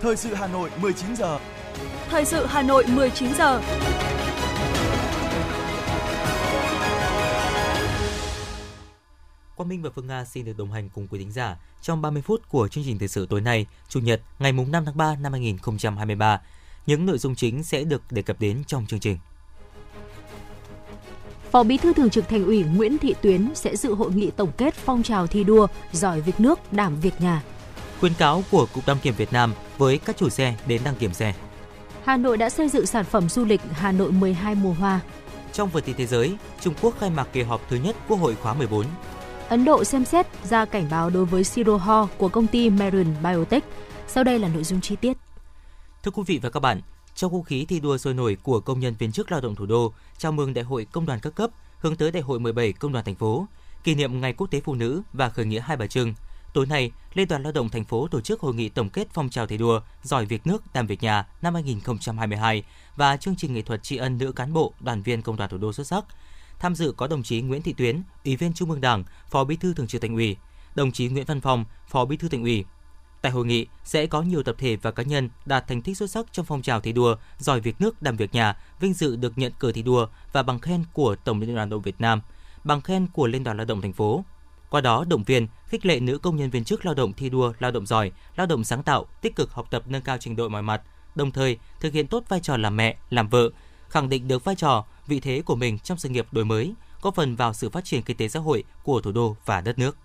Thời sự Hà Nội 19 giờ. Thời sự Hà Nội 19 giờ. Quang Minh và Phương Nga xin được đồng hành cùng quý thính giả trong 30 phút của chương trình thời sự tối nay, Chủ nhật, ngày 5 tháng 3 năm 2023. Những nội dung chính sẽ được đề cập đến trong chương trình. Phó Bí thư Thường trực Thành ủy Nguyễn Thị Tuyến sẽ dự hội nghị tổng kết phong trào thi đua giỏi việc nước, đảm việc nhà. Khuyến cáo của Cục Đăng kiểm Việt Nam với các chủ xe đến đăng kiểm xe. Hà Nội đã xây dựng sản phẩm du lịch Hà Nội 12 mùa hoa. Trong phần tin thế giới, Trung Quốc khai mạc kỳ họp thứ nhất Quốc hội khóa 14. Ấn Độ xem xét ra cảnh báo đối với siro ho của công ty Marin Biotech. Sau đây là nội dung chi tiết. Thưa quý vị và các bạn, trong không khí thi đua sôi nổi của công nhân viên chức lao động thủ đô, chào mừng Đại hội Công đoàn các cấp, hướng tới Đại hội 17 Công đoàn thành phố, kỷ niệm Ngày Quốc tế Phụ nữ và khởi nghĩa Hai Bà Trưng. Tối nay, Liên đoàn Lao động thành phố tổ chức hội nghị tổng kết phong trào thi đua giỏi việc nước, đảm việc nhà năm 2022 và chương trình nghệ thuật tri ân nữ cán bộ, đoàn viên công đoàn thủ đô xuất sắc. Tham dự có đồng chí Nguyễn Thị Tuyến, Ủy viên Trung ương Đảng, Phó Bí thư Thường trực Thành ủy, đồng chí Nguyễn Văn Phong, Phó Bí thư Thành ủy, Tại hội nghị sẽ có nhiều tập thể và cá nhân đạt thành tích xuất sắc trong phong trào thi đua, giỏi việc nước, đảm việc nhà, vinh dự được nhận cờ thi đua và bằng khen của Tổng Liên đoàn Lao động Việt Nam, bằng khen của Liên đoàn Lao động thành phố. Qua đó động viên, khích lệ nữ công nhân viên chức lao động thi đua, lao động giỏi, lao động sáng tạo, tích cực học tập nâng cao trình độ mọi mặt, đồng thời thực hiện tốt vai trò làm mẹ, làm vợ, khẳng định được vai trò, vị thế của mình trong sự nghiệp đổi mới, góp phần vào sự phát triển kinh tế xã hội của thủ đô và đất nước.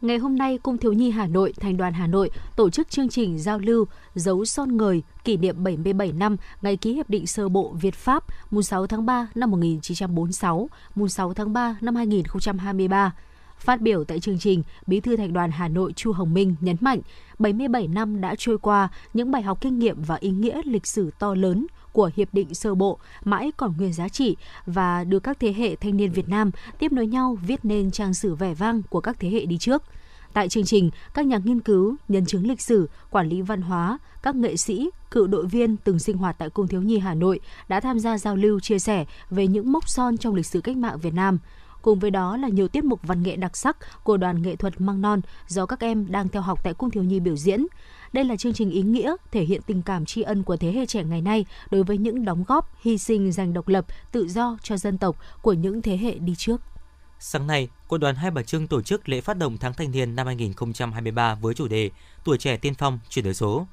Ngày hôm nay, Cung Thiếu Nhi Hà Nội, Thành đoàn Hà Nội tổ chức chương trình giao lưu dấu son người kỷ niệm 77 năm ngày ký hiệp định sơ bộ Việt Pháp mùng 6 tháng 3 năm 1946, mùng 6 tháng 3 năm 2023. Phát biểu tại chương trình, Bí thư Thành đoàn Hà Nội Chu Hồng Minh nhấn mạnh 77 năm đã trôi qua, những bài học kinh nghiệm và ý nghĩa lịch sử to lớn của hiệp định sơ bộ mãi còn nguyên giá trị và được các thế hệ thanh niên Việt Nam tiếp nối nhau viết nên trang sử vẻ vang của các thế hệ đi trước. Tại chương trình, các nhà nghiên cứu, nhân chứng lịch sử, quản lý văn hóa, các nghệ sĩ, cựu đội viên từng sinh hoạt tại Cung Thiếu Nhi Hà Nội đã tham gia giao lưu chia sẻ về những mốc son trong lịch sử cách mạng Việt Nam. Cùng với đó là nhiều tiết mục văn nghệ đặc sắc của đoàn nghệ thuật Măng Non do các em đang theo học tại Cung Thiếu Nhi biểu diễn. Đây là chương trình ý nghĩa thể hiện tình cảm tri ân của thế hệ trẻ ngày nay đối với những đóng góp, hy sinh giành độc lập, tự do cho dân tộc của những thế hệ đi trước. Sáng nay, Quân đoàn Hai Bà Trưng tổ chức lễ phát động tháng thanh niên năm 2023 với chủ đề Tuổi trẻ tiên phong, chuyển đổi số.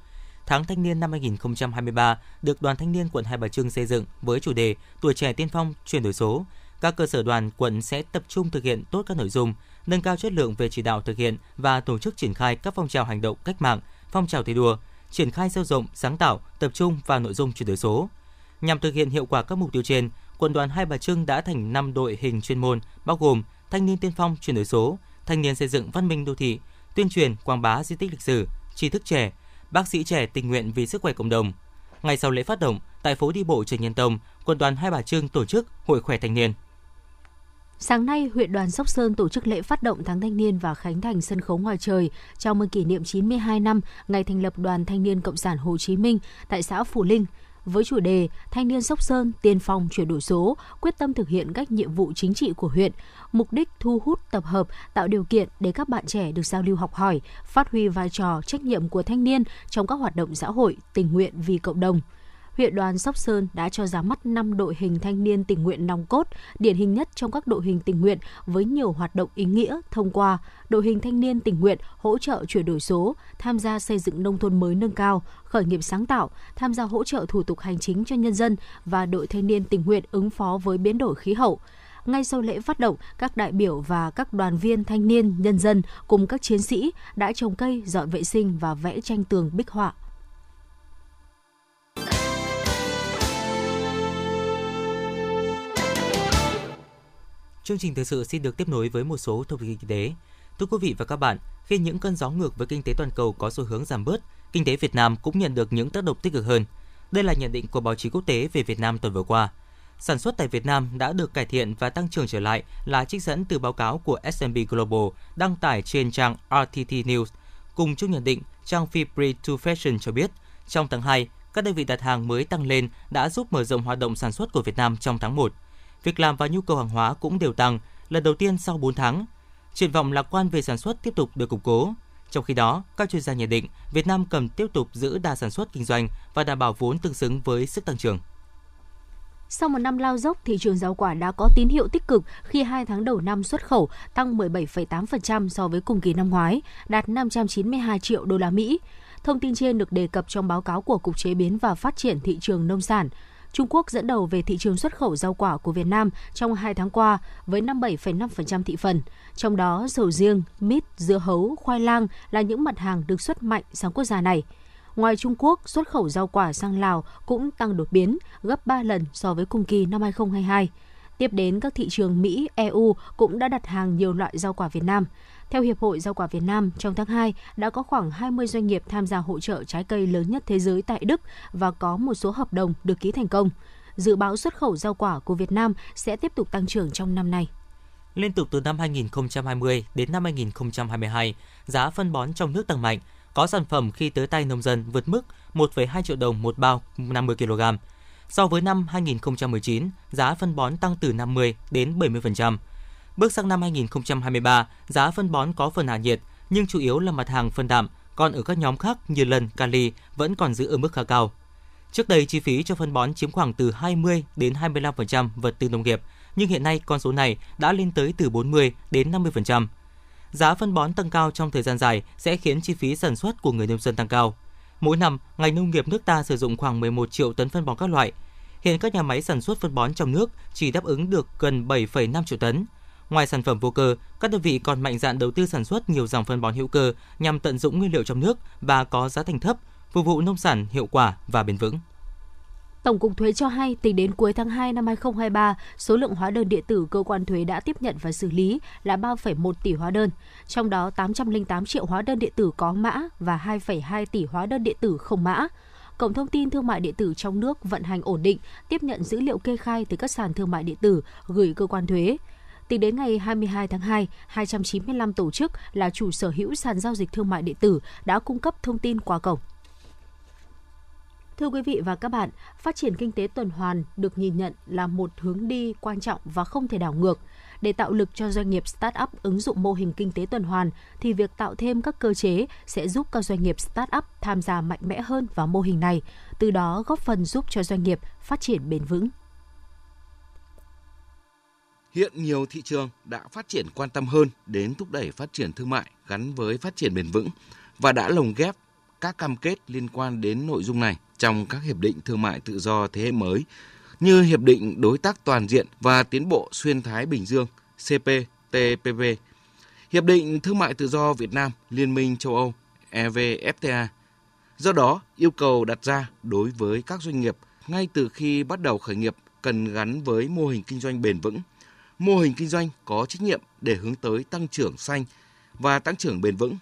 Tháng thanh niên năm 2023 được Đoàn Thanh niên quận Hai Bà Trưng xây dựng với chủ đề Tuổi trẻ tiên phong, chuyển đổi số. Các cơ sở đoàn quận sẽ tập trung thực hiện tốt các nội dung, nâng cao chất lượng về chỉ đạo thực hiện và tổ chức triển khai các phong trào hành động cách mạng, phong trào thi đua, triển khai sâu rộng, sáng tạo, tập trung vào nội dung chuyển đổi số. Nhằm thực hiện hiệu quả các mục tiêu trên, quận đoàn Hai Bà Trưng đã thành 5 đội hình chuyên môn bao gồm thanh niên tiên phong chuyển đổi số, thanh niên xây dựng văn minh đô thị, tuyên truyền quảng bá di tích lịch sử, tri thức trẻ, bác sĩ trẻ tình nguyện vì sức khỏe cộng đồng. Ngày sau lễ phát động, tại phố đi bộ Trần Nhân Tông, quận đoàn Hai Bà Trưng tổ chức Hội khỏe thanh niên. Sáng nay, huyện đoàn Sóc Sơn tổ chức lễ phát động tháng thanh niên và khánh thành sân khấu ngoài trời chào mừng kỷ niệm 92 năm ngày thành lập Đoàn Thanh niên Cộng sản Hồ Chí Minh tại xã Phù Linh, với chủ đề Thanh niên Sóc Sơn tiên phong chuyển đổi số, quyết tâm thực hiện các nhiệm vụ chính trị của huyện, mục đích thu hút tập hợp, tạo điều kiện để các bạn trẻ được giao lưu học hỏi, phát huy vai trò trách nhiệm của thanh niên trong các hoạt động xã hội, tình nguyện vì cộng đồng huyện đoàn Sóc Sơn đã cho ra mắt 5 đội hình thanh niên tình nguyện nòng cốt, điển hình nhất trong các đội hình tình nguyện với nhiều hoạt động ý nghĩa thông qua đội hình thanh niên tình nguyện hỗ trợ chuyển đổi số, tham gia xây dựng nông thôn mới nâng cao, khởi nghiệp sáng tạo, tham gia hỗ trợ thủ tục hành chính cho nhân dân và đội thanh niên tình nguyện ứng phó với biến đổi khí hậu ngay sau lễ phát động, các đại biểu và các đoàn viên thanh niên, nhân dân cùng các chiến sĩ đã trồng cây, dọn vệ sinh và vẽ tranh tường bích họa. Chương trình thời sự xin được tiếp nối với một số thông tin kinh tế. Thưa quý vị và các bạn, khi những cơn gió ngược với kinh tế toàn cầu có xu hướng giảm bớt, kinh tế Việt Nam cũng nhận được những tác động tích cực hơn. Đây là nhận định của báo chí quốc tế về Việt Nam tuần vừa qua. Sản xuất tại Việt Nam đã được cải thiện và tăng trưởng trở lại là trích dẫn từ báo cáo của S&P Global đăng tải trên trang RTT News. Cùng chung nhận định, trang Fibri to Fashion cho biết, trong tháng 2, các đơn vị đặt hàng mới tăng lên đã giúp mở rộng hoạt động sản xuất của Việt Nam trong tháng 1 việc làm và nhu cầu hàng hóa cũng đều tăng, lần đầu tiên sau 4 tháng. Triển vọng lạc quan về sản xuất tiếp tục được củng cố. Trong khi đó, các chuyên gia nhận định Việt Nam cần tiếp tục giữ đà sản xuất kinh doanh và đảm bảo vốn tương xứng với sức tăng trưởng. Sau một năm lao dốc, thị trường rau quả đã có tín hiệu tích cực khi hai tháng đầu năm xuất khẩu tăng 17,8% so với cùng kỳ năm ngoái, đạt 592 triệu đô la Mỹ. Thông tin trên được đề cập trong báo cáo của Cục Chế biến và Phát triển thị trường nông sản. Trung Quốc dẫn đầu về thị trường xuất khẩu rau quả của Việt Nam trong 2 tháng qua với 57,5% thị phần. Trong đó, sầu riêng, mít, dưa hấu, khoai lang là những mặt hàng được xuất mạnh sang quốc gia này. Ngoài Trung Quốc, xuất khẩu rau quả sang Lào cũng tăng đột biến, gấp 3 lần so với cùng kỳ năm 2022. Tiếp đến, các thị trường Mỹ, EU cũng đã đặt hàng nhiều loại rau quả Việt Nam. Theo Hiệp hội Rau quả Việt Nam, trong tháng 2 đã có khoảng 20 doanh nghiệp tham gia hỗ trợ trái cây lớn nhất thế giới tại Đức và có một số hợp đồng được ký thành công. Dự báo xuất khẩu rau quả của Việt Nam sẽ tiếp tục tăng trưởng trong năm nay. Liên tục từ năm 2020 đến năm 2022, giá phân bón trong nước tăng mạnh. Có sản phẩm khi tới tay nông dân vượt mức 1,2 triệu đồng một bao 50 kg. So với năm 2019, giá phân bón tăng từ 50 đến 70%. Bước sang năm 2023, giá phân bón có phần hạ nhiệt, nhưng chủ yếu là mặt hàng phân đạm, còn ở các nhóm khác như lân, kali vẫn còn giữ ở mức khá cao. Trước đây chi phí cho phân bón chiếm khoảng từ 20 đến 25% vật tư nông nghiệp, nhưng hiện nay con số này đã lên tới từ 40 đến 50%. Giá phân bón tăng cao trong thời gian dài sẽ khiến chi phí sản xuất của người nông dân tăng cao. Mỗi năm, ngành nông nghiệp nước ta sử dụng khoảng 11 triệu tấn phân bón các loại. Hiện các nhà máy sản xuất phân bón trong nước chỉ đáp ứng được gần 7,5 triệu tấn, Ngoài sản phẩm vô cơ, các đơn vị còn mạnh dạn đầu tư sản xuất nhiều dòng phân bón hữu cơ nhằm tận dụng nguyên liệu trong nước và có giá thành thấp, phục vụ nông sản hiệu quả và bền vững. Tổng cục Thuế cho hay, tính đến cuối tháng 2 năm 2023, số lượng hóa đơn điện tử cơ quan thuế đã tiếp nhận và xử lý là 3,1 tỷ hóa đơn, trong đó 808 triệu hóa đơn điện tử có mã và 2,2 tỷ hóa đơn điện tử không mã. Cổng thông tin thương mại điện tử trong nước vận hành ổn định, tiếp nhận dữ liệu kê khai từ các sàn thương mại điện tử gửi cơ quan thuế. Tính đến ngày 22 tháng 2, 295 tổ chức là chủ sở hữu sàn giao dịch thương mại điện tử đã cung cấp thông tin qua cổng. Thưa quý vị và các bạn, phát triển kinh tế tuần hoàn được nhìn nhận là một hướng đi quan trọng và không thể đảo ngược. Để tạo lực cho doanh nghiệp start-up ứng dụng mô hình kinh tế tuần hoàn thì việc tạo thêm các cơ chế sẽ giúp các doanh nghiệp start-up tham gia mạnh mẽ hơn vào mô hình này, từ đó góp phần giúp cho doanh nghiệp phát triển bền vững. Hiện nhiều thị trường đã phát triển quan tâm hơn đến thúc đẩy phát triển thương mại gắn với phát triển bền vững và đã lồng ghép các cam kết liên quan đến nội dung này trong các hiệp định thương mại tự do thế hệ mới như hiệp định đối tác toàn diện và tiến bộ xuyên Thái Bình Dương CPTPP, hiệp định thương mại tự do Việt Nam Liên minh châu Âu EVFTA. Do đó, yêu cầu đặt ra đối với các doanh nghiệp ngay từ khi bắt đầu khởi nghiệp cần gắn với mô hình kinh doanh bền vững mô hình kinh doanh có trách nhiệm để hướng tới tăng trưởng xanh và tăng trưởng bền vững.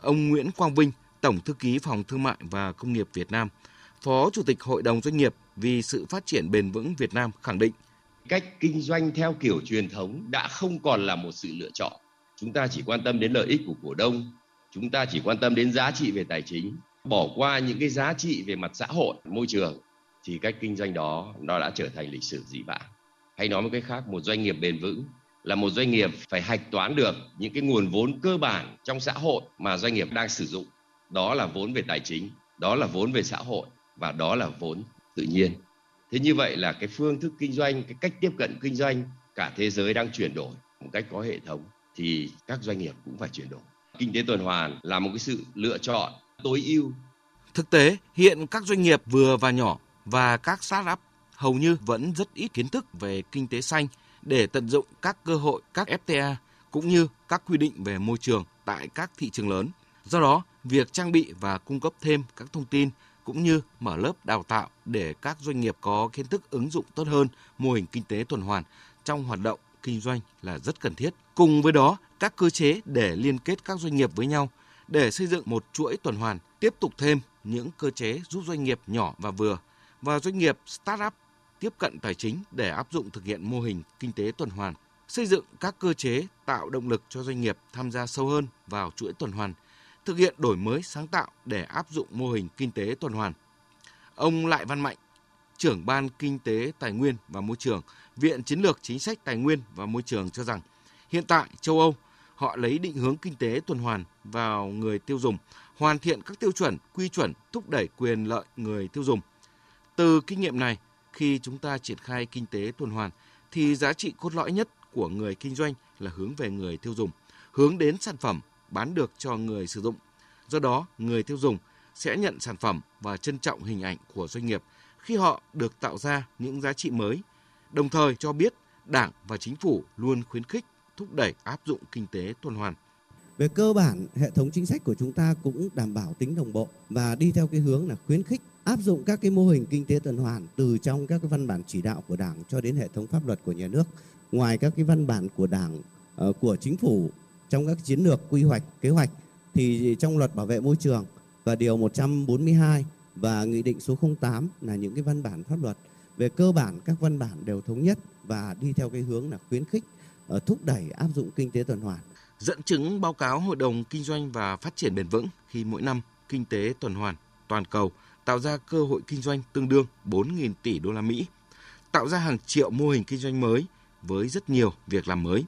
Ông Nguyễn Quang Vinh, Tổng thư ký Phòng Thương mại và Công nghiệp Việt Nam, Phó Chủ tịch Hội đồng Doanh nghiệp vì sự phát triển bền vững Việt Nam khẳng định cách kinh doanh theo kiểu truyền thống đã không còn là một sự lựa chọn. Chúng ta chỉ quan tâm đến lợi ích của cổ đông, chúng ta chỉ quan tâm đến giá trị về tài chính, bỏ qua những cái giá trị về mặt xã hội, môi trường thì cách kinh doanh đó nó đã trở thành lịch sử dị vãng hay nói một cách khác, một doanh nghiệp bền vững là một doanh nghiệp phải hạch toán được những cái nguồn vốn cơ bản trong xã hội mà doanh nghiệp đang sử dụng. Đó là vốn về tài chính, đó là vốn về xã hội và đó là vốn tự nhiên. Thế như vậy là cái phương thức kinh doanh, cái cách tiếp cận kinh doanh cả thế giới đang chuyển đổi một cách có hệ thống thì các doanh nghiệp cũng phải chuyển đổi. Kinh tế tuần hoàn là một cái sự lựa chọn tối ưu. Thực tế, hiện các doanh nghiệp vừa và nhỏ và các startup hầu như vẫn rất ít kiến thức về kinh tế xanh để tận dụng các cơ hội các FTA cũng như các quy định về môi trường tại các thị trường lớn. Do đó, việc trang bị và cung cấp thêm các thông tin cũng như mở lớp đào tạo để các doanh nghiệp có kiến thức ứng dụng tốt hơn mô hình kinh tế tuần hoàn trong hoạt động kinh doanh là rất cần thiết. Cùng với đó, các cơ chế để liên kết các doanh nghiệp với nhau để xây dựng một chuỗi tuần hoàn, tiếp tục thêm những cơ chế giúp doanh nghiệp nhỏ và vừa và doanh nghiệp startup tiếp cận tài chính để áp dụng thực hiện mô hình kinh tế tuần hoàn, xây dựng các cơ chế tạo động lực cho doanh nghiệp tham gia sâu hơn vào chuỗi tuần hoàn, thực hiện đổi mới sáng tạo để áp dụng mô hình kinh tế tuần hoàn. Ông Lại Văn Mạnh, trưởng ban Kinh tế Tài nguyên và Môi trường, Viện Chiến lược Chính sách Tài nguyên và Môi trường cho rằng hiện tại châu Âu Họ lấy định hướng kinh tế tuần hoàn vào người tiêu dùng, hoàn thiện các tiêu chuẩn, quy chuẩn, thúc đẩy quyền lợi người tiêu dùng. Từ kinh nghiệm này, khi chúng ta triển khai kinh tế tuần hoàn thì giá trị cốt lõi nhất của người kinh doanh là hướng về người tiêu dùng, hướng đến sản phẩm bán được cho người sử dụng. Do đó, người tiêu dùng sẽ nhận sản phẩm và trân trọng hình ảnh của doanh nghiệp khi họ được tạo ra những giá trị mới, đồng thời cho biết Đảng và chính phủ luôn khuyến khích thúc đẩy áp dụng kinh tế tuần hoàn. Về cơ bản, hệ thống chính sách của chúng ta cũng đảm bảo tính đồng bộ và đi theo cái hướng là khuyến khích áp dụng các cái mô hình kinh tế tuần hoàn từ trong các cái văn bản chỉ đạo của Đảng cho đến hệ thống pháp luật của nhà nước. Ngoài các cái văn bản của Đảng, ờ, của chính phủ trong các chiến lược quy hoạch, kế hoạch thì trong luật bảo vệ môi trường và điều 142 và nghị định số 08 là những cái văn bản pháp luật về cơ bản các văn bản đều thống nhất và đi theo cái hướng là khuyến khích ờ, thúc đẩy áp dụng kinh tế tuần hoàn dẫn chứng báo cáo Hội đồng Kinh doanh và Phát triển bền vững khi mỗi năm kinh tế tuần hoàn toàn cầu tạo ra cơ hội kinh doanh tương đương 4.000 tỷ đô la Mỹ, tạo ra hàng triệu mô hình kinh doanh mới với rất nhiều việc làm mới.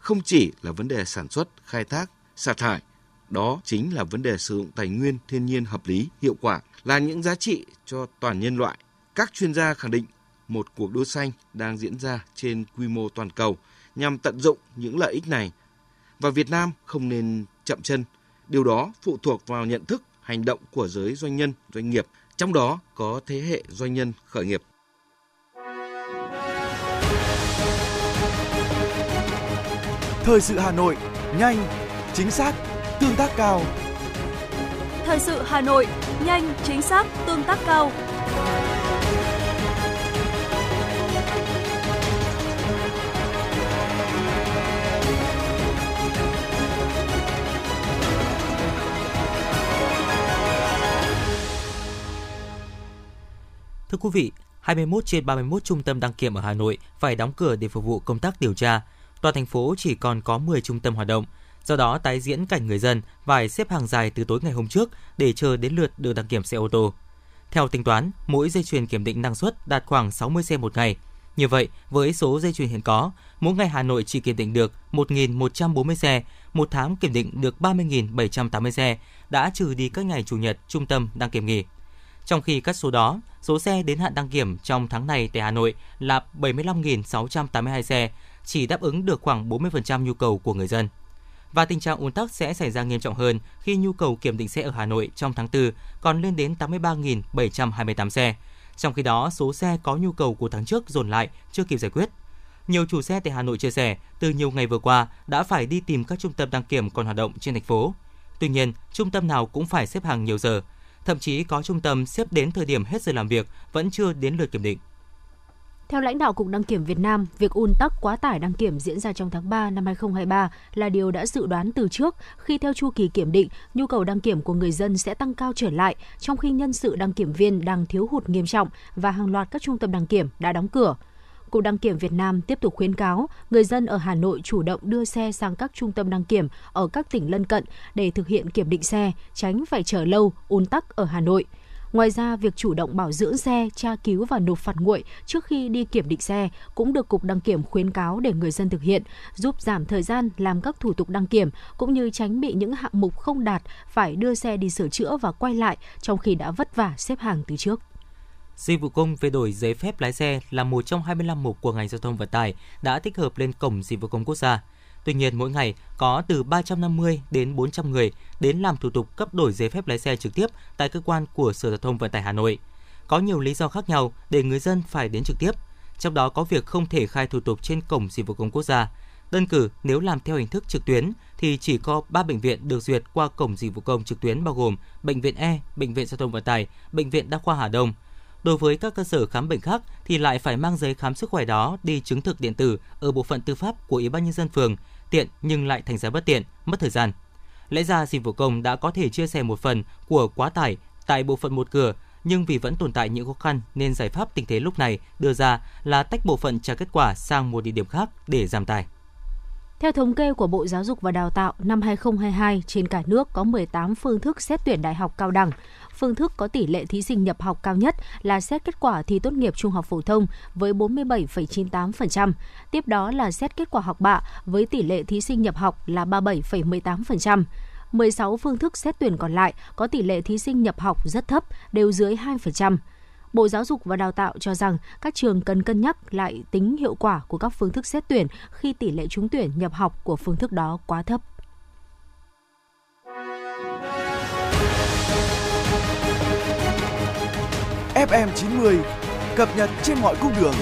Không chỉ là vấn đề sản xuất, khai thác, xả thải, đó chính là vấn đề sử dụng tài nguyên thiên nhiên hợp lý, hiệu quả, là những giá trị cho toàn nhân loại. Các chuyên gia khẳng định một cuộc đua xanh đang diễn ra trên quy mô toàn cầu nhằm tận dụng những lợi ích này và Việt Nam không nên chậm chân. Điều đó phụ thuộc vào nhận thức, hành động của giới doanh nhân, doanh nghiệp, trong đó có thế hệ doanh nhân khởi nghiệp. Thời sự Hà Nội, nhanh, chính xác, tương tác cao. Thời sự Hà Nội, nhanh, chính xác, tương tác cao. Thưa quý vị, 21 trên 31 trung tâm đăng kiểm ở Hà Nội phải đóng cửa để phục vụ công tác điều tra. Toàn thành phố chỉ còn có 10 trung tâm hoạt động. Do đó, tái diễn cảnh người dân phải xếp hàng dài từ tối ngày hôm trước để chờ đến lượt được đăng kiểm xe ô tô. Theo tính toán, mỗi dây chuyền kiểm định năng suất đạt khoảng 60 xe một ngày. Như vậy, với số dây chuyền hiện có, mỗi ngày Hà Nội chỉ kiểm định được 1.140 xe, một tháng kiểm định được 30.780 xe, đã trừ đi các ngày Chủ nhật trung tâm đăng kiểm nghỉ. Trong khi các số đó, số xe đến hạn đăng kiểm trong tháng này tại Hà Nội là 75.682 xe, chỉ đáp ứng được khoảng 40% nhu cầu của người dân. Và tình trạng ùn tắc sẽ xảy ra nghiêm trọng hơn khi nhu cầu kiểm định xe ở Hà Nội trong tháng 4 còn lên đến 83.728 xe. Trong khi đó, số xe có nhu cầu của tháng trước dồn lại chưa kịp giải quyết. Nhiều chủ xe tại Hà Nội chia sẻ, từ nhiều ngày vừa qua đã phải đi tìm các trung tâm đăng kiểm còn hoạt động trên thành phố. Tuy nhiên, trung tâm nào cũng phải xếp hàng nhiều giờ, thậm chí có trung tâm xếp đến thời điểm hết giờ làm việc vẫn chưa đến lượt kiểm định. Theo lãnh đạo Cục Đăng kiểm Việt Nam, việc ùn tắc quá tải đăng kiểm diễn ra trong tháng 3 năm 2023 là điều đã dự đoán từ trước khi theo chu kỳ kiểm định, nhu cầu đăng kiểm của người dân sẽ tăng cao trở lại, trong khi nhân sự đăng kiểm viên đang thiếu hụt nghiêm trọng và hàng loạt các trung tâm đăng kiểm đã đóng cửa. Cục Đăng kiểm Việt Nam tiếp tục khuyến cáo người dân ở Hà Nội chủ động đưa xe sang các trung tâm đăng kiểm ở các tỉnh lân cận để thực hiện kiểm định xe, tránh phải chờ lâu, ùn tắc ở Hà Nội. Ngoài ra, việc chủ động bảo dưỡng xe, tra cứu và nộp phạt nguội trước khi đi kiểm định xe cũng được Cục Đăng kiểm khuyến cáo để người dân thực hiện, giúp giảm thời gian làm các thủ tục đăng kiểm cũng như tránh bị những hạng mục không đạt phải đưa xe đi sửa chữa và quay lại trong khi đã vất vả xếp hàng từ trước. Dịch vụ công về đổi giấy phép lái xe là một trong 25 mục của ngành giao thông vận tải đã tích hợp lên cổng dịch vụ công quốc gia. Tuy nhiên, mỗi ngày có từ 350 đến 400 người đến làm thủ tục cấp đổi giấy phép lái xe trực tiếp tại cơ quan của Sở Giao thông Vận tải Hà Nội. Có nhiều lý do khác nhau để người dân phải đến trực tiếp, trong đó có việc không thể khai thủ tục trên cổng dịch vụ công quốc gia. Đơn cử, nếu làm theo hình thức trực tuyến thì chỉ có 3 bệnh viện được duyệt qua cổng dịch vụ công trực tuyến bao gồm Bệnh viện E, Bệnh viện Giao thông Vận tải, Bệnh viện Đa khoa Hà Đông. Đối với các cơ sở khám bệnh khác thì lại phải mang giấy khám sức khỏe đó đi chứng thực điện tử ở bộ phận tư pháp của Ủy ban nhân dân phường, tiện nhưng lại thành ra bất tiện, mất thời gian. Lẽ ra dịch vụ công đã có thể chia sẻ một phần của quá tải tại bộ phận một cửa, nhưng vì vẫn tồn tại những khó khăn nên giải pháp tình thế lúc này đưa ra là tách bộ phận trả kết quả sang một địa điểm khác để giảm tải. Theo thống kê của Bộ Giáo dục và Đào tạo, năm 2022 trên cả nước có 18 phương thức xét tuyển đại học cao đẳng phương thức có tỷ lệ thí sinh nhập học cao nhất là xét kết quả thi tốt nghiệp trung học phổ thông với 47,98%. Tiếp đó là xét kết quả học bạ với tỷ lệ thí sinh nhập học là 37,18%. 16 phương thức xét tuyển còn lại có tỷ lệ thí sinh nhập học rất thấp, đều dưới 2%. Bộ Giáo dục và Đào tạo cho rằng các trường cần cân nhắc lại tính hiệu quả của các phương thức xét tuyển khi tỷ lệ trúng tuyển nhập học của phương thức đó quá thấp. FM90 cập nhật trên mọi cung đường.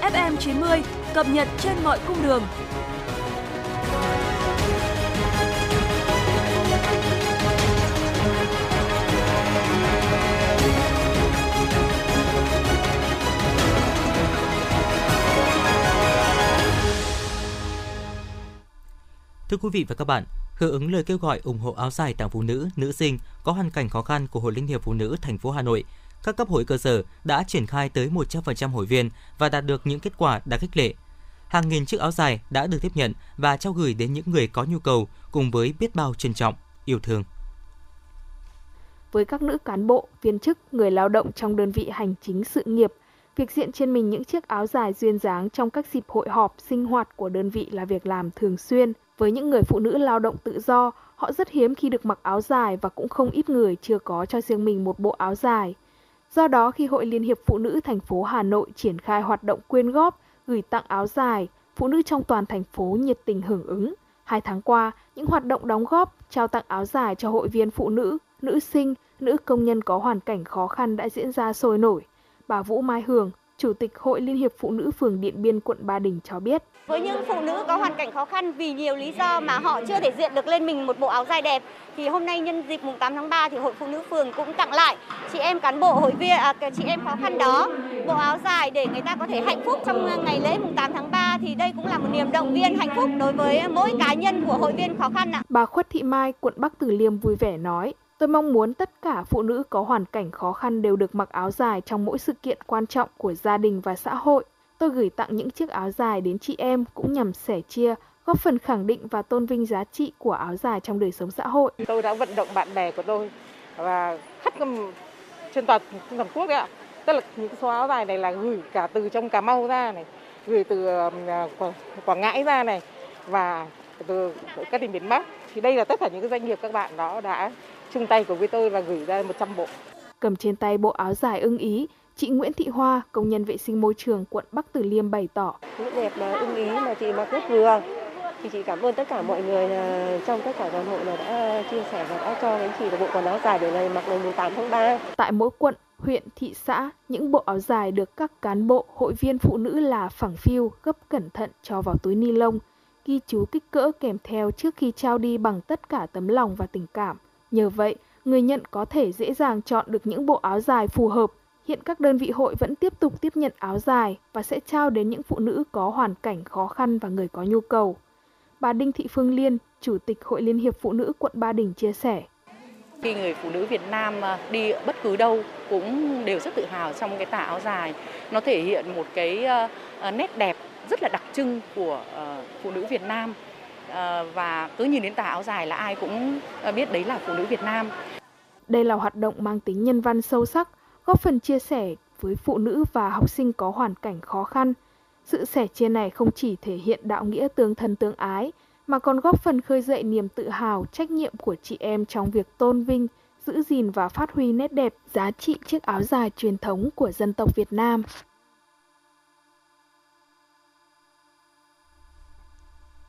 FM 90 cập nhật trên mọi cung đường. Thưa quý vị và các bạn, hưởng ứng lời kêu gọi ủng hộ áo dài tặng phụ nữ, nữ sinh có hoàn cảnh khó khăn của Hội Liên hiệp Phụ nữ thành phố Hà Nội, các cấp hội cơ sở đã triển khai tới 100% hội viên và đạt được những kết quả đáng khích lệ. Hàng nghìn chiếc áo dài đã được tiếp nhận và trao gửi đến những người có nhu cầu cùng với biết bao trân trọng, yêu thương. Với các nữ cán bộ, viên chức, người lao động trong đơn vị hành chính sự nghiệp, việc diện trên mình những chiếc áo dài duyên dáng trong các dịp hội họp, sinh hoạt của đơn vị là việc làm thường xuyên. Với những người phụ nữ lao động tự do, họ rất hiếm khi được mặc áo dài và cũng không ít người chưa có cho riêng mình một bộ áo dài. Do đó, khi Hội Liên hiệp Phụ nữ thành phố Hà Nội triển khai hoạt động quyên góp, gửi tặng áo dài, phụ nữ trong toàn thành phố nhiệt tình hưởng ứng. Hai tháng qua, những hoạt động đóng góp, trao tặng áo dài cho hội viên phụ nữ, nữ sinh, nữ công nhân có hoàn cảnh khó khăn đã diễn ra sôi nổi. Bà Vũ Mai Hường, Chủ tịch Hội Liên hiệp Phụ nữ phường Điện Biên, quận Ba Đình cho biết. Với những phụ nữ có hoàn cảnh khó khăn vì nhiều lý do mà họ chưa thể diện được lên mình một bộ áo dài đẹp, thì hôm nay nhân dịp mùng 8 tháng 3 thì Hội Phụ nữ phường cũng tặng lại chị em cán bộ hội viên, à, chị em khó khăn đó bộ áo dài để người ta có thể hạnh phúc trong ngày lễ mùng 8 tháng 3 thì đây cũng là một niềm động viên hạnh phúc đối với mỗi cá nhân của hội viên khó khăn ạ. Bà Khuất Thị Mai, quận Bắc Từ Liêm vui vẻ nói. Tôi mong muốn tất cả phụ nữ có hoàn cảnh khó khăn đều được mặc áo dài trong mỗi sự kiện quan trọng của gia đình và xã hội. Tôi gửi tặng những chiếc áo dài đến chị em cũng nhằm sẻ chia, góp phần khẳng định và tôn vinh giá trị của áo dài trong đời sống xã hội. Tôi đã vận động bạn bè của tôi và khắp trên toàn toàn quốc đấy ạ. Tức là những số áo dài này là gửi cả từ trong Cà Mau ra này, gửi từ à, Quảng, Quảng Ngãi ra này và từ các tỉnh miền Bắc. Thì đây là tất cả những cái doanh nghiệp các bạn đó đã chung tay cùng với tôi và gửi ra 100 bộ. Cầm trên tay bộ áo dài ưng ý, chị Nguyễn Thị Hoa, công nhân vệ sinh môi trường quận Bắc Từ Liêm bày tỏ. Những đẹp mà ưng ý mà chị mặc rất vừa. Thì chị cảm ơn tất cả mọi người trong tất cả đoàn hội là đã chia sẻ và đã cho đến chị một bộ quần áo dài để này mặc ngày 8 tháng 3. Tại mỗi quận, huyện, thị xã, những bộ áo dài được các cán bộ, hội viên phụ nữ là phẳng phiu, gấp cẩn thận cho vào túi ni lông, ghi chú kích cỡ kèm theo trước khi trao đi bằng tất cả tấm lòng và tình cảm. Nhờ vậy, người nhận có thể dễ dàng chọn được những bộ áo dài phù hợp. Hiện các đơn vị hội vẫn tiếp tục tiếp nhận áo dài và sẽ trao đến những phụ nữ có hoàn cảnh khó khăn và người có nhu cầu. Bà Đinh Thị Phương Liên, Chủ tịch Hội Liên hiệp Phụ nữ quận Ba Đình chia sẻ. Khi người phụ nữ Việt Nam à, đi bất cứ đâu cũng đều rất tự hào trong cái tà áo dài. Nó thể hiện một cái à, à, nét đẹp rất là đặc trưng của phụ nữ Việt Nam Ờ, và cứ nhìn đến tà áo dài là ai cũng ờ, biết đấy là phụ nữ Việt Nam. Đây là hoạt động mang tính nhân văn sâu sắc, góp phần chia sẻ với phụ nữ và học sinh có hoàn cảnh khó khăn. Sự sẻ chia này không chỉ thể hiện đạo nghĩa tương thân tương ái, mà còn góp phần khơi dậy niềm tự hào, trách nhiệm của chị em trong việc tôn vinh, giữ gìn và phát huy nét đẹp, giá trị chiếc áo dài truyền thống của dân tộc Việt Nam.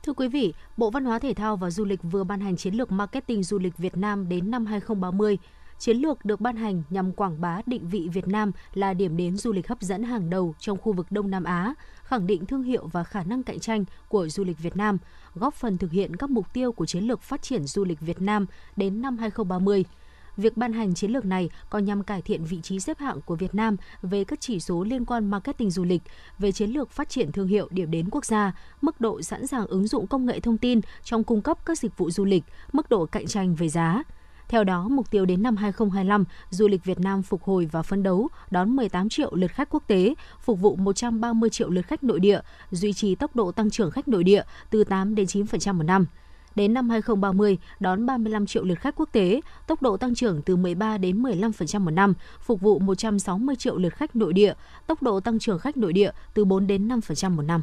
Thưa quý vị, Bộ Văn hóa Thể thao và Du lịch vừa ban hành chiến lược marketing du lịch Việt Nam đến năm 2030. Chiến lược được ban hành nhằm quảng bá định vị Việt Nam là điểm đến du lịch hấp dẫn hàng đầu trong khu vực Đông Nam Á, khẳng định thương hiệu và khả năng cạnh tranh của du lịch Việt Nam, góp phần thực hiện các mục tiêu của chiến lược phát triển du lịch Việt Nam đến năm 2030. Việc ban hành chiến lược này còn nhằm cải thiện vị trí xếp hạng của Việt Nam về các chỉ số liên quan marketing du lịch, về chiến lược phát triển thương hiệu điểm đến quốc gia, mức độ sẵn sàng ứng dụng công nghệ thông tin trong cung cấp các dịch vụ du lịch, mức độ cạnh tranh về giá. Theo đó, mục tiêu đến năm 2025, du lịch Việt Nam phục hồi và phấn đấu đón 18 triệu lượt khách quốc tế, phục vụ 130 triệu lượt khách nội địa, duy trì tốc độ tăng trưởng khách nội địa từ 8 đến 9% một năm. Đến năm 2030, đón 35 triệu lượt khách quốc tế, tốc độ tăng trưởng từ 13 đến 15% một năm, phục vụ 160 triệu lượt khách nội địa, tốc độ tăng trưởng khách nội địa từ 4 đến 5% một năm.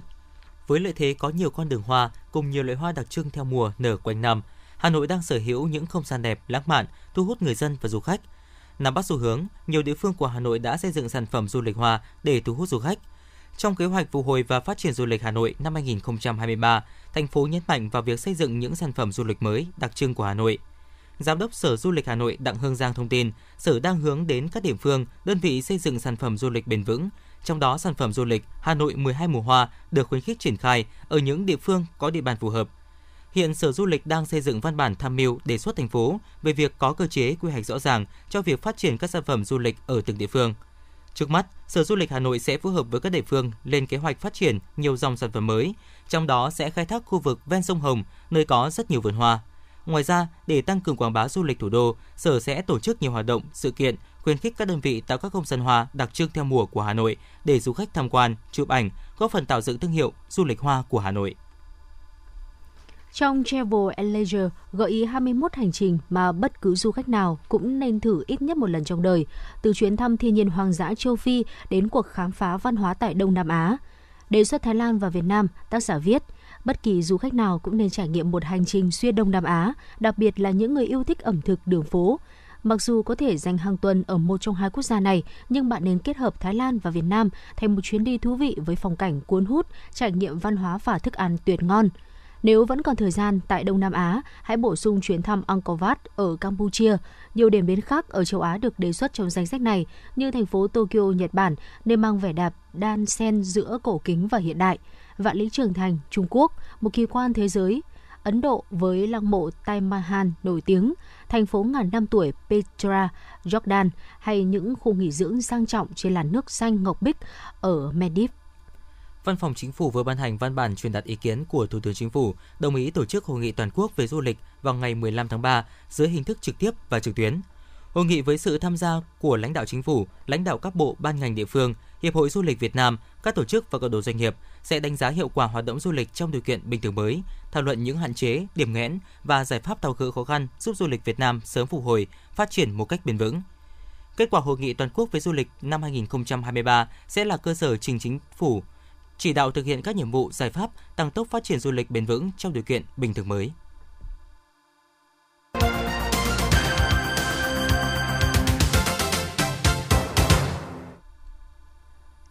Với lợi thế có nhiều con đường hoa cùng nhiều loại hoa đặc trưng theo mùa nở quanh năm, Hà Nội đang sở hữu những không gian đẹp, lãng mạn, thu hút người dân và du khách. Nắm bắt xu hướng, nhiều địa phương của Hà Nội đã xây dựng sản phẩm du lịch hoa để thu hút du khách. Trong kế hoạch phục hồi và phát triển du lịch Hà Nội năm 2023, thành phố nhấn mạnh vào việc xây dựng những sản phẩm du lịch mới đặc trưng của Hà Nội. Giám đốc Sở Du lịch Hà Nội Đặng Hương Giang thông tin, Sở đang hướng đến các địa phương, đơn vị xây dựng sản phẩm du lịch bền vững, trong đó sản phẩm du lịch Hà Nội 12 mùa hoa được khuyến khích triển khai ở những địa phương có địa bàn phù hợp. Hiện Sở Du lịch đang xây dựng văn bản tham mưu đề xuất thành phố về việc có cơ chế quy hoạch rõ ràng cho việc phát triển các sản phẩm du lịch ở từng địa phương. Trước mắt, Sở Du lịch Hà Nội sẽ phối hợp với các địa phương lên kế hoạch phát triển nhiều dòng sản phẩm mới, trong đó sẽ khai thác khu vực ven sông Hồng, nơi có rất nhiều vườn hoa. Ngoài ra, để tăng cường quảng bá du lịch thủ đô, Sở sẽ tổ chức nhiều hoạt động, sự kiện, khuyến khích các đơn vị tạo các không gian hoa đặc trưng theo mùa của Hà Nội để du khách tham quan, chụp ảnh, góp phần tạo dựng thương hiệu du lịch hoa của Hà Nội. Trong Travel and Leisure gợi ý 21 hành trình mà bất cứ du khách nào cũng nên thử ít nhất một lần trong đời, từ chuyến thăm thiên nhiên hoang dã châu Phi đến cuộc khám phá văn hóa tại Đông Nam Á. Đề xuất Thái Lan và Việt Nam, tác giả viết, bất kỳ du khách nào cũng nên trải nghiệm một hành trình xuyên Đông Nam Á, đặc biệt là những người yêu thích ẩm thực đường phố. Mặc dù có thể dành hàng tuần ở một trong hai quốc gia này, nhưng bạn nên kết hợp Thái Lan và Việt Nam thành một chuyến đi thú vị với phong cảnh cuốn hút, trải nghiệm văn hóa và thức ăn tuyệt ngon. Nếu vẫn còn thời gian tại Đông Nam Á, hãy bổ sung chuyến thăm Angkor Wat ở Campuchia. Nhiều điểm đến khác ở châu Á được đề xuất trong danh sách này, như thành phố Tokyo, Nhật Bản, nơi mang vẻ đẹp đan xen giữa cổ kính và hiện đại. Vạn Lý Trường Thành, Trung Quốc, một kỳ quan thế giới. Ấn Độ với lăng mộ Taj Mahal nổi tiếng, thành phố ngàn năm tuổi Petra, Jordan hay những khu nghỉ dưỡng sang trọng trên làn nước xanh ngọc bích ở Maldives. Văn phòng Chính phủ vừa ban hành văn bản truyền đạt ý kiến của Thủ tướng Chính phủ đồng ý tổ chức hội nghị toàn quốc về du lịch vào ngày 15 tháng 3 dưới hình thức trực tiếp và trực tuyến. Hội nghị với sự tham gia của lãnh đạo chính phủ, lãnh đạo các bộ ban ngành địa phương, Hiệp hội Du lịch Việt Nam, các tổ chức và cộng đồng doanh nghiệp sẽ đánh giá hiệu quả hoạt động du lịch trong điều kiện bình thường mới, thảo luận những hạn chế, điểm nghẽn và giải pháp tháo gỡ khó khăn giúp du lịch Việt Nam sớm phục hồi, phát triển một cách bền vững. Kết quả hội nghị toàn quốc về du lịch năm 2023 sẽ là cơ sở trình chính phủ chỉ đạo thực hiện các nhiệm vụ giải pháp tăng tốc phát triển du lịch bền vững trong điều kiện bình thường mới.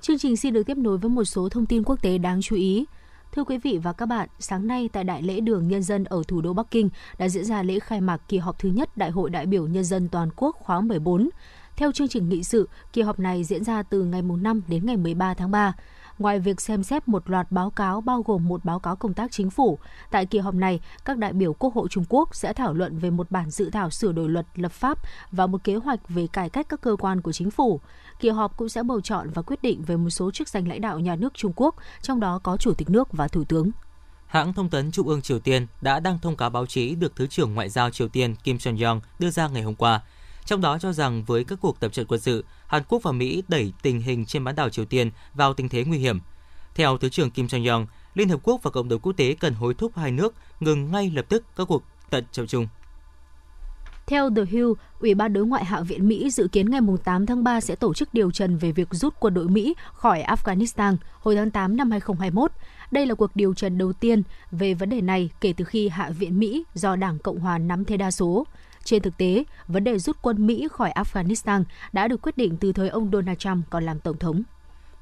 Chương trình xin được tiếp nối với một số thông tin quốc tế đáng chú ý. Thưa quý vị và các bạn, sáng nay tại Đại lễ Đường Nhân dân ở thủ đô Bắc Kinh đã diễn ra lễ khai mạc kỳ họp thứ nhất Đại hội đại biểu Nhân dân toàn quốc khóa 14. Theo chương trình nghị sự, kỳ họp này diễn ra từ ngày 5 đến ngày 13 tháng 3. Ngoài việc xem xét một loạt báo cáo bao gồm một báo cáo công tác chính phủ, tại kỳ họp này, các đại biểu Quốc hội Trung Quốc sẽ thảo luận về một bản dự thảo sửa đổi luật lập pháp và một kế hoạch về cải cách các cơ quan của chính phủ. Kỳ họp cũng sẽ bầu chọn và quyết định về một số chức danh lãnh đạo nhà nước Trung Quốc, trong đó có Chủ tịch nước và Thủ tướng. Hãng thông tấn Trung ương Triều Tiên đã đăng thông cáo báo chí được Thứ trưởng Ngoại giao Triều Tiên Kim Jong Yong đưa ra ngày hôm qua – trong đó cho rằng với các cuộc tập trận quân sự, Hàn Quốc và Mỹ đẩy tình hình trên bán đảo Triều Tiên vào tình thế nguy hiểm. Theo Thứ trưởng Kim Jong Yong, Liên Hợp Quốc và cộng đồng quốc tế cần hối thúc hai nước ngừng ngay lập tức các cuộc tận trận chung. Theo The Hill, Ủy ban đối ngoại Hạ viện Mỹ dự kiến ngày 8 tháng 3 sẽ tổ chức điều trần về việc rút quân đội Mỹ khỏi Afghanistan hồi tháng 8 năm 2021. Đây là cuộc điều trần đầu tiên về vấn đề này kể từ khi Hạ viện Mỹ do Đảng Cộng hòa nắm thế đa số. Trên thực tế, vấn đề rút quân Mỹ khỏi Afghanistan đã được quyết định từ thời ông Donald Trump còn làm tổng thống.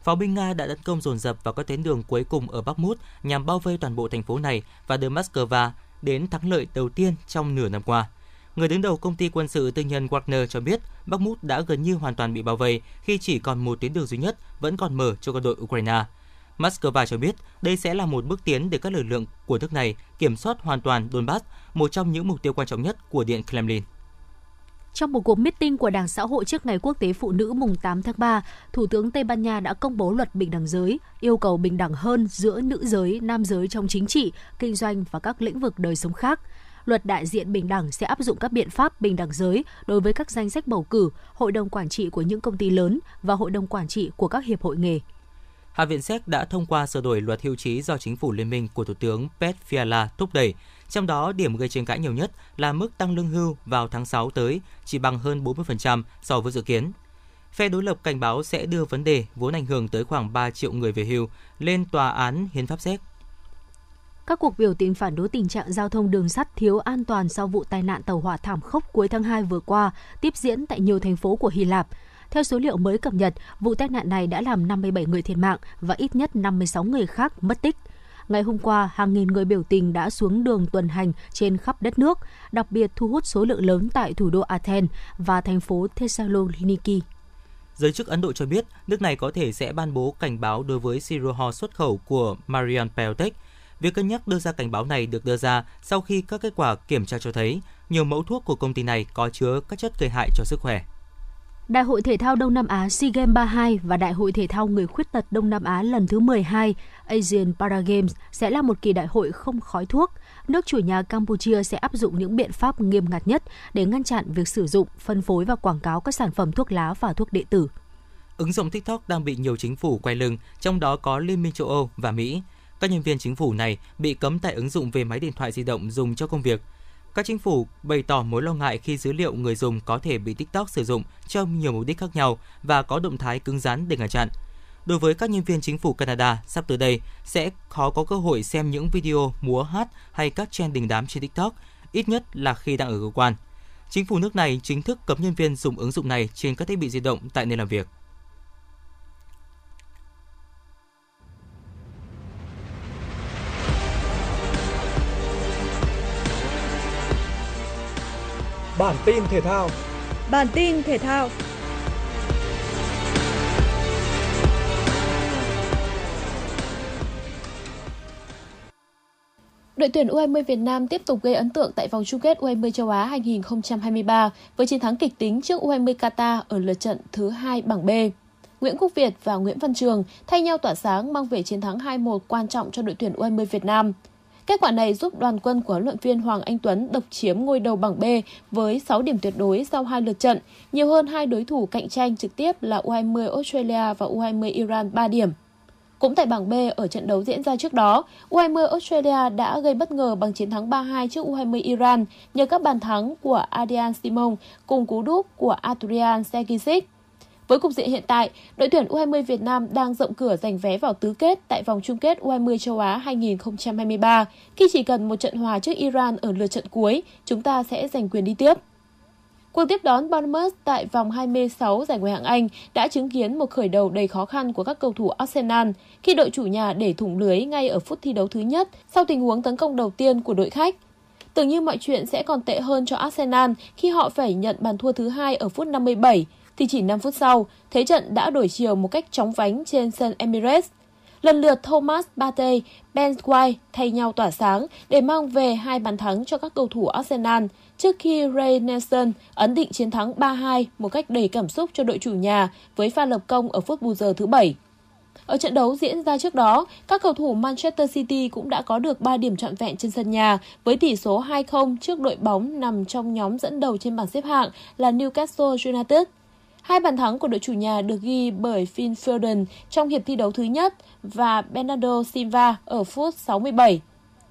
Pháo binh Nga đã tấn công dồn dập vào các tuyến đường cuối cùng ở Bakhmut nhằm bao vây toàn bộ thành phố này và đưa Moscow đến thắng lợi đầu tiên trong nửa năm qua. Người đứng đầu công ty quân sự tư nhân Wagner cho biết Bakhmut đã gần như hoàn toàn bị bao vây khi chỉ còn một tuyến đường duy nhất vẫn còn mở cho quân đội Ukraine. Moscow cho biết đây sẽ là một bước tiến để các lực lượng của nước này kiểm soát hoàn toàn Donbass, một trong những mục tiêu quan trọng nhất của Điện Kremlin. Trong một cuộc meeting của Đảng Xã hội trước Ngày Quốc tế Phụ nữ mùng 8 tháng 3, Thủ tướng Tây Ban Nha đã công bố luật bình đẳng giới, yêu cầu bình đẳng hơn giữa nữ giới, nam giới trong chính trị, kinh doanh và các lĩnh vực đời sống khác. Luật đại diện bình đẳng sẽ áp dụng các biện pháp bình đẳng giới đối với các danh sách bầu cử, hội đồng quản trị của những công ty lớn và hội đồng quản trị của các hiệp hội nghề. Hạ viện Séc đã thông qua sửa đổi luật hưu trí do chính phủ liên minh của Thủ tướng Pet Fiala thúc đẩy. Trong đó, điểm gây tranh cãi nhiều nhất là mức tăng lương hưu vào tháng 6 tới chỉ bằng hơn 40% so với dự kiến. Phe đối lập cảnh báo sẽ đưa vấn đề vốn ảnh hưởng tới khoảng 3 triệu người về hưu lên tòa án hiến pháp Séc. Các cuộc biểu tình phản đối tình trạng giao thông đường sắt thiếu an toàn sau vụ tai nạn tàu hỏa thảm khốc cuối tháng 2 vừa qua tiếp diễn tại nhiều thành phố của Hy Lạp. Theo số liệu mới cập nhật, vụ tai nạn này đã làm 57 người thiệt mạng và ít nhất 56 người khác mất tích. Ngày hôm qua, hàng nghìn người biểu tình đã xuống đường tuần hành trên khắp đất nước, đặc biệt thu hút số lượng lớn tại thủ đô Athens và thành phố Thessaloniki. Giới chức Ấn Độ cho biết nước này có thể sẽ ban bố cảnh báo đối với siro ho xuất khẩu của Marian Biotech. Việc cân nhắc đưa ra cảnh báo này được đưa ra sau khi các kết quả kiểm tra cho thấy nhiều mẫu thuốc của công ty này có chứa các chất gây hại cho sức khỏe. Đại hội thể thao Đông Nam Á SEA Games 32 và Đại hội thể thao người khuyết tật Đông Nam Á lần thứ 12 Asian Para Games sẽ là một kỳ đại hội không khói thuốc. Nước chủ nhà Campuchia sẽ áp dụng những biện pháp nghiêm ngặt nhất để ngăn chặn việc sử dụng, phân phối và quảng cáo các sản phẩm thuốc lá và thuốc điện tử. Ứng dụng TikTok đang bị nhiều chính phủ quay lưng, trong đó có Liên minh châu Âu và Mỹ. Các nhân viên chính phủ này bị cấm tải ứng dụng về máy điện thoại di động dùng cho công việc – các chính phủ bày tỏ mối lo ngại khi dữ liệu người dùng có thể bị TikTok sử dụng cho nhiều mục đích khác nhau và có động thái cứng rắn để ngăn chặn. Đối với các nhân viên chính phủ Canada, sắp tới đây sẽ khó có cơ hội xem những video múa hát hay các trend đình đám trên TikTok, ít nhất là khi đang ở cơ quan. Chính phủ nước này chính thức cấm nhân viên dùng ứng dụng này trên các thiết bị di động tại nơi làm việc. Bản tin thể thao. Bản tin thể thao. Đội tuyển U20 Việt Nam tiếp tục gây ấn tượng tại vòng chung kết U20 châu Á 2023 với chiến thắng kịch tính trước U20 Qatar ở lượt trận thứ hai bảng B. Nguyễn Quốc Việt và Nguyễn Văn Trường thay nhau tỏa sáng mang về chiến thắng 2-1 quan trọng cho đội tuyển U20 Việt Nam. Kết quả này giúp đoàn quân của huấn luyện viên Hoàng Anh Tuấn độc chiếm ngôi đầu bảng B với 6 điểm tuyệt đối sau hai lượt trận, nhiều hơn hai đối thủ cạnh tranh trực tiếp là U20 Australia và U20 Iran 3 điểm. Cũng tại bảng B ở trận đấu diễn ra trước đó, U20 Australia đã gây bất ngờ bằng chiến thắng 3-2 trước U20 Iran nhờ các bàn thắng của Adrian Simon cùng cú đúp của Adrian Segisic. Với cục diện hiện tại, đội tuyển U20 Việt Nam đang rộng cửa giành vé vào tứ kết tại vòng chung kết U20 châu Á 2023. Khi chỉ cần một trận hòa trước Iran ở lượt trận cuối, chúng ta sẽ giành quyền đi tiếp. Cuộc tiếp đón Bournemouth tại vòng 26 giải Ngoại hạng Anh đã chứng kiến một khởi đầu đầy khó khăn của các cầu thủ Arsenal khi đội chủ nhà để thủng lưới ngay ở phút thi đấu thứ nhất sau tình huống tấn công đầu tiên của đội khách. Tưởng như mọi chuyện sẽ còn tệ hơn cho Arsenal khi họ phải nhận bàn thua thứ hai ở phút 57 thì chỉ 5 phút sau, thế trận đã đổi chiều một cách chóng vánh trên sân Emirates. Lần lượt Thomas Partey, Ben White thay nhau tỏa sáng để mang về hai bàn thắng cho các cầu thủ Arsenal trước khi Ray Nelson ấn định chiến thắng 3-2 một cách đầy cảm xúc cho đội chủ nhà với pha lập công ở phút bù giờ thứ bảy. Ở trận đấu diễn ra trước đó, các cầu thủ Manchester City cũng đã có được 3 điểm trọn vẹn trên sân nhà với tỷ số 2-0 trước đội bóng nằm trong nhóm dẫn đầu trên bảng xếp hạng là Newcastle United. Hai bàn thắng của đội chủ nhà được ghi bởi Phil Foden trong hiệp thi đấu thứ nhất và Bernardo Silva ở phút 67.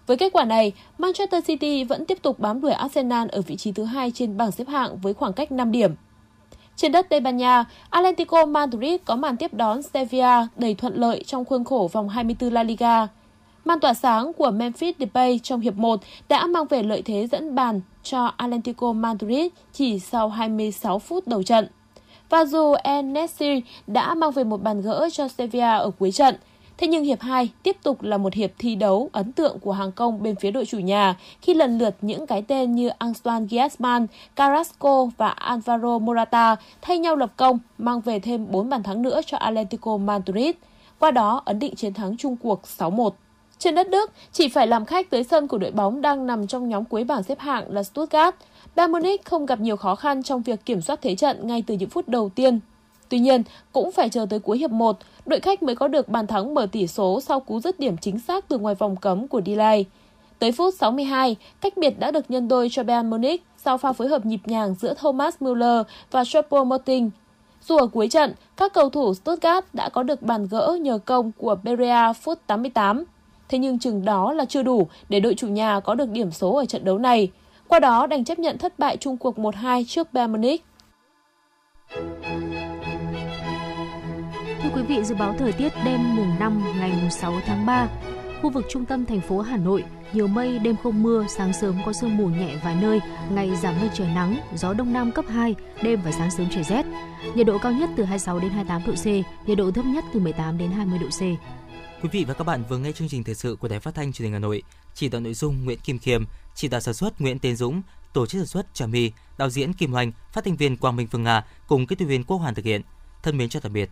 Với kết quả này, Manchester City vẫn tiếp tục bám đuổi Arsenal ở vị trí thứ hai trên bảng xếp hạng với khoảng cách 5 điểm. Trên đất Tây Ban Nha, Atlético Madrid có màn tiếp đón Sevilla đầy thuận lợi trong khuôn khổ vòng 24 La Liga. Màn tỏa sáng của Memphis Depay trong hiệp 1 đã mang về lợi thế dẫn bàn cho Atlético Madrid chỉ sau 26 phút đầu trận. Và dù Enesi đã mang về một bàn gỡ cho Sevilla ở cuối trận, Thế nhưng hiệp 2 tiếp tục là một hiệp thi đấu ấn tượng của hàng công bên phía đội chủ nhà khi lần lượt những cái tên như Antoine Griezmann, Carrasco và Alvaro Morata thay nhau lập công mang về thêm 4 bàn thắng nữa cho Atletico Madrid. Qua đó ấn định chiến thắng chung cuộc 6-1. Trên đất Đức, chỉ phải làm khách tới sân của đội bóng đang nằm trong nhóm cuối bảng xếp hạng là Stuttgart. Bayern Munich không gặp nhiều khó khăn trong việc kiểm soát thế trận ngay từ những phút đầu tiên. Tuy nhiên, cũng phải chờ tới cuối hiệp 1, đội khách mới có được bàn thắng mở tỷ số sau cú dứt điểm chính xác từ ngoài vòng cấm của Delay. Tới phút 62, cách biệt đã được nhân đôi cho Bayern Munich sau pha phối hợp nhịp nhàng giữa Thomas Müller và Choupo-Moting. Dù ở cuối trận, các cầu thủ Stuttgart đã có được bàn gỡ nhờ công của Berea phút 88. Thế nhưng chừng đó là chưa đủ để đội chủ nhà có được điểm số ở trận đấu này. Qua đó đành chấp nhận thất bại chung cuộc 1-2 trước Bayern Munich. Thưa quý vị, dự báo thời tiết đêm mùng 5 ngày mùng 6 tháng 3, khu vực trung tâm thành phố Hà Nội nhiều mây, đêm không mưa, sáng sớm có sương mù nhẹ vài nơi, ngày giảm mây trời nắng, gió đông nam cấp 2, đêm và sáng sớm trời rét. Nhiệt độ cao nhất từ 26 đến 28 độ C, nhiệt độ thấp nhất từ 18 đến 20 độ C. Quý vị và các bạn vừa nghe chương trình thời sự của Đài Phát thanh Truyền hình Hà Nội. Chỉ đạo nội dung Nguyễn Kim Khiêm, chỉ đạo sản xuất Nguyễn Tiến Dũng, tổ chức sản xuất Trà My, đạo diễn Kim Hoành, phát thanh viên Quang Minh Phương Nga cùng kỹ thuật viên Quốc Hoàn thực hiện. Thân mến chào tạm biệt.